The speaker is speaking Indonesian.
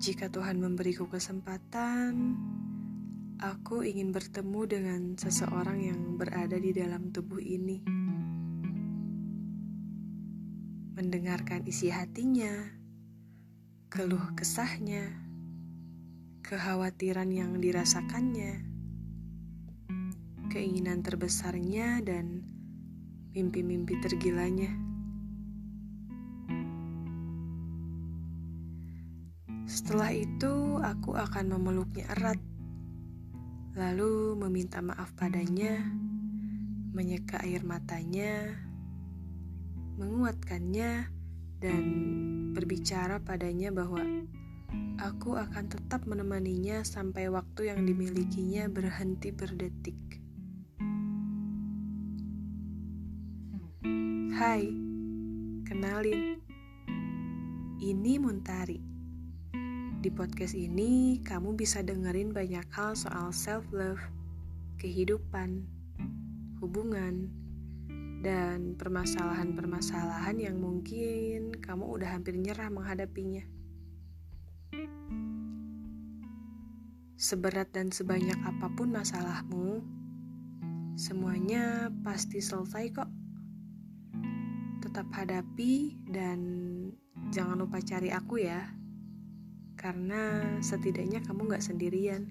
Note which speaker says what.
Speaker 1: Jika Tuhan memberiku kesempatan, aku ingin bertemu dengan seseorang yang berada di dalam tubuh ini. Mendengarkan isi hatinya, keluh kesahnya, kekhawatiran yang dirasakannya, keinginan terbesarnya, dan mimpi-mimpi tergilanya. Setelah itu, aku akan memeluknya erat, lalu meminta maaf padanya, menyeka air matanya, menguatkannya, dan berbicara padanya bahwa aku akan tetap menemaninya sampai waktu yang dimilikinya berhenti berdetik. Hai, kenalin, ini Muntari. Di podcast ini, kamu bisa dengerin banyak hal soal self-love, kehidupan, hubungan, dan permasalahan-permasalahan yang mungkin kamu udah hampir nyerah menghadapinya. Seberat dan sebanyak apa pun masalahmu, semuanya pasti selesai kok. Tetap hadapi dan jangan lupa cari aku ya karena setidaknya kamu gak sendirian.